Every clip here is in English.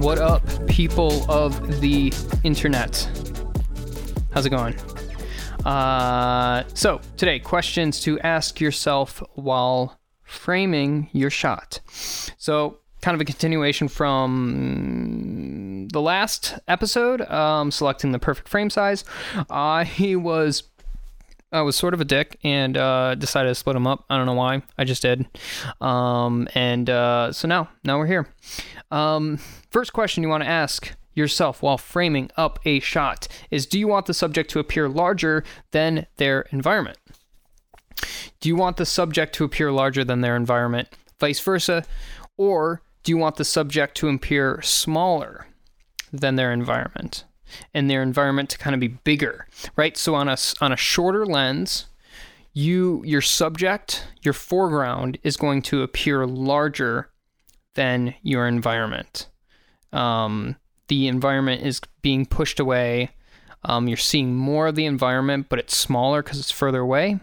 What up, people of the internet? How's it going? Uh, so, today, questions to ask yourself while framing your shot. So, kind of a continuation from the last episode, um, selecting the perfect frame size. I was I was sort of a dick and uh, decided to split them up. I don't know why. I just did. Um, and uh, so now, now we're here. Um, first question you want to ask yourself while framing up a shot is: Do you want the subject to appear larger than their environment? Do you want the subject to appear larger than their environment, vice versa, or do you want the subject to appear smaller than their environment? And their environment to kind of be bigger, right? So on a on a shorter lens, you your subject, your foreground is going to appear larger than your environment. Um, the environment is being pushed away. Um, you're seeing more of the environment, but it's smaller because it's further away.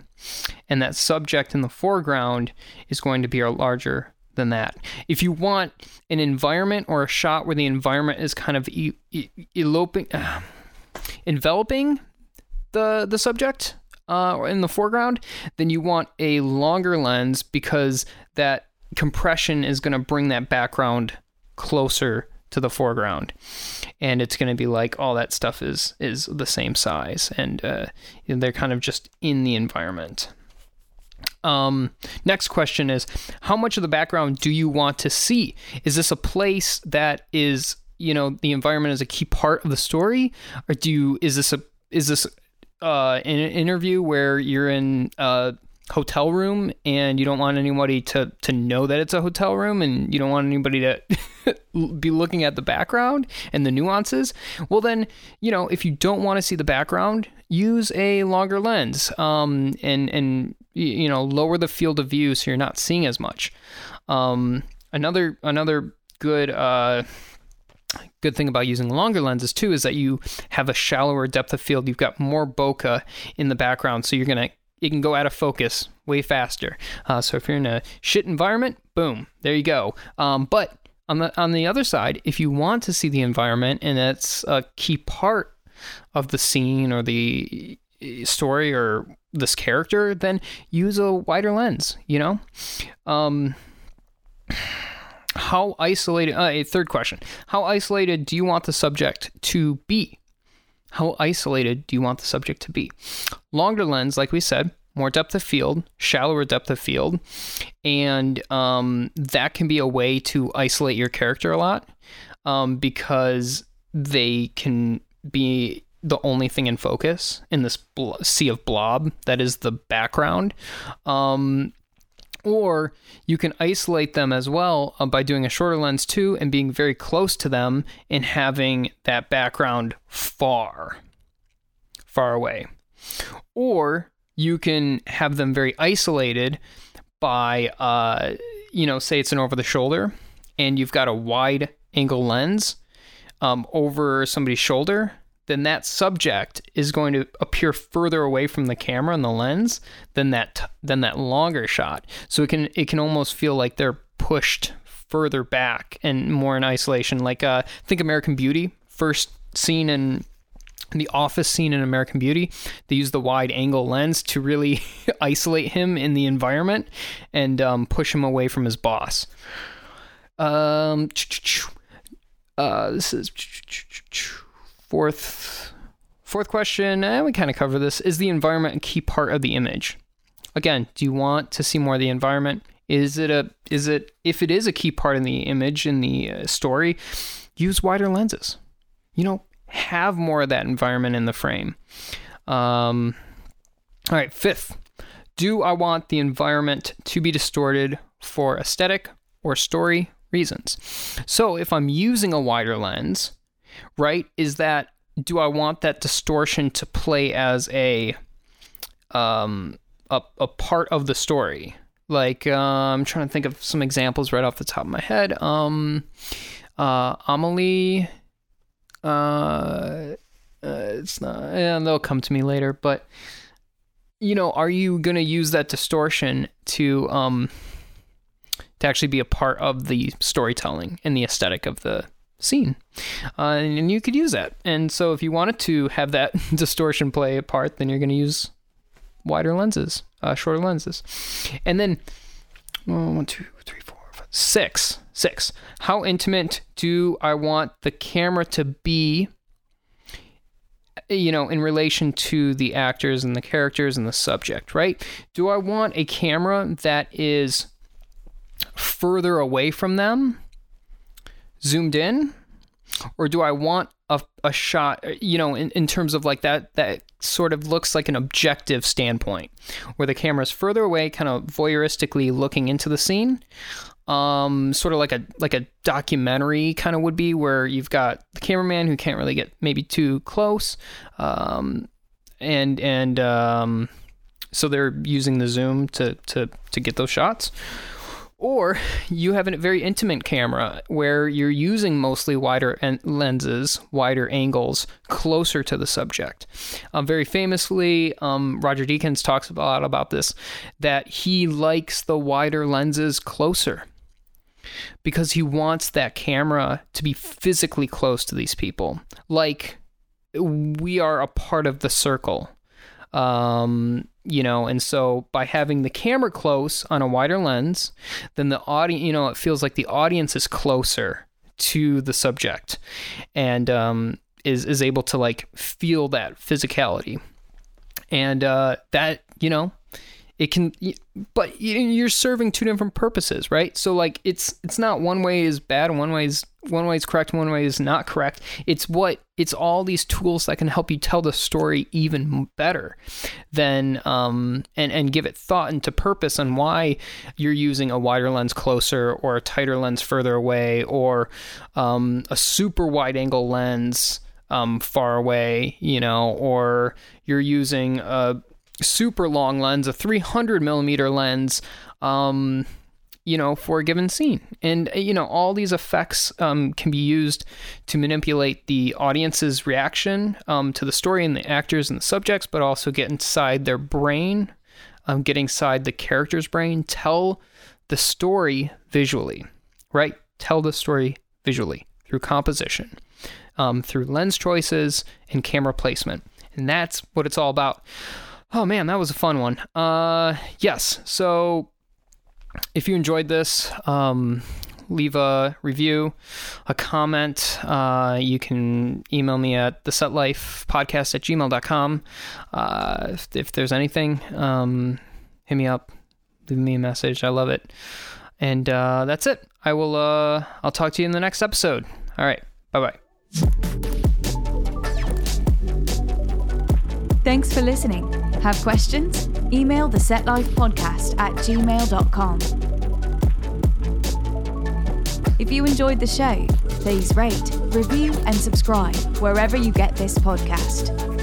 And that subject in the foreground is going to be a larger than that. If you want an environment or a shot where the environment is kind of e- e- eloping, uh, enveloping the the subject uh, in the foreground, then you want a longer lens because that compression is going to bring that background closer to the foreground and it's going to be like all that stuff is is the same size and uh, they're kind of just in the environment um, next question is how much of the background do you want to see? Is this a place that is, you know, the environment is a key part of the story, or do you is this a is this uh, an interview where you're in a hotel room and you don't want anybody to to know that it's a hotel room and you don't want anybody to be looking at the background and the nuances? Well, then, you know, if you don't want to see the background, use a longer lens um, and and you know lower the field of view so you're not seeing as much. Um, another another good uh, good thing about using longer lenses too is that you have a shallower depth of field. You've got more bokeh in the background, so you're gonna it can go out of focus way faster. Uh, so if you're in a shit environment, boom, there you go. Um, but on the on the other side, if you want to see the environment and it's a key part of the scene or the story or this character, then use a wider lens, you know? Um, how isolated, uh, third question, how isolated do you want the subject to be? How isolated do you want the subject to be? Longer lens, like we said, more depth of field, shallower depth of field, and um, that can be a way to isolate your character a lot um, because they can be the only thing in focus in this sea of blob that is the background. Um, or you can isolate them as well uh, by doing a shorter lens too and being very close to them and having that background far, far away. Or you can have them very isolated by, uh, you know, say it's an over the shoulder and you've got a wide angle lens um, over somebody's shoulder then that subject is going to appear further away from the camera and the lens than that than that longer shot. So it can it can almost feel like they're pushed further back and more in isolation. Like uh, think American Beauty, first scene in the office scene in American Beauty, they use the wide angle lens to really isolate him in the environment and um, push him away from his boss. Um, uh, this is Fourth, fourth question, and eh, we kind of cover this: Is the environment a key part of the image? Again, do you want to see more of the environment? Is it a is it if it is a key part in the image in the uh, story, use wider lenses. You know, have more of that environment in the frame. Um, all right, fifth, Do I want the environment to be distorted for aesthetic or story reasons? So if I'm using a wider lens, right, is that do I want that distortion to play as a um a, a part of the story? Like uh, I'm trying to think of some examples right off the top of my head. Um uh Amelie uh, uh it's not and they'll come to me later, but you know, are you to use that distortion to um to actually be a part of the storytelling and the aesthetic of the scene. Uh, and you could use that. And so if you wanted to have that distortion play a part, then you're to use wider lenses, uh, shorter lenses. And then oh, one, two, three, six. Six. How intimate do I want the camera to be? You know, in relation to the actors and the characters and the subject, right? Do I want a camera that is further away from them, zoomed in, or do I want a, a shot, you know, in, in terms of like that, that sort of looks like an objective standpoint where the camera is further away, kind of voyeuristically looking into the scene? Um, sort of like a like a documentary kind of would be where you've got the cameraman who can't really get maybe too close, um, and and um, so they're using the zoom to to to get those shots or you have a very intimate camera where you're using mostly wider en- lenses, wider angles, closer to the subject. Um, very famously, um, Roger Deakins talks a lot about this, that he likes the wider lenses closer because he wants that camera to be physically close to these people. Like we are a part of the circle. Um, you know and so by having the camera close on a wider lens then the audience you know it feels like the audience is closer to the subject and um, is is able to like feel that physicality and uh, that you know it can but you're serving two different purposes right? So like it's it's not one way is bad one way is one way is correct one way is not correct. It's what it's all these tools that can help you tell the story even better than um and and give it thought into purpose and why you're using a wider lens closer or a tighter lens further away or um, a super wide angle lens um, far away, you know, or you're using a super long lens, a 300 millimeter lens, um, you know, for a given scene. And, you know, all these effects um, can be used to manipulate the audience's reaction um, to the story and the actors and the subjects, but also get inside their brain, um, get inside the character's brain, tell the story visually, right? Tell the story visually through composition, um, through lens choices and camera placement. And that's what it's all about. Oh man, that was a fun one. Uh, yes. So if you enjoyed this, um, leave a review, a comment. Uh, you can email me at the setlifepodcast at gmail.com. Uh, if, if there's anything, um, hit me up, leave me a message. I love it. And uh, that's it. I will. Uh, I'll talk to you in the next episode. All right. Bye bye. Thanks for listening. Have questions? Email the setlifepodcast at gmail.com. If you enjoyed the show, please rate, review, and subscribe wherever you get this podcast.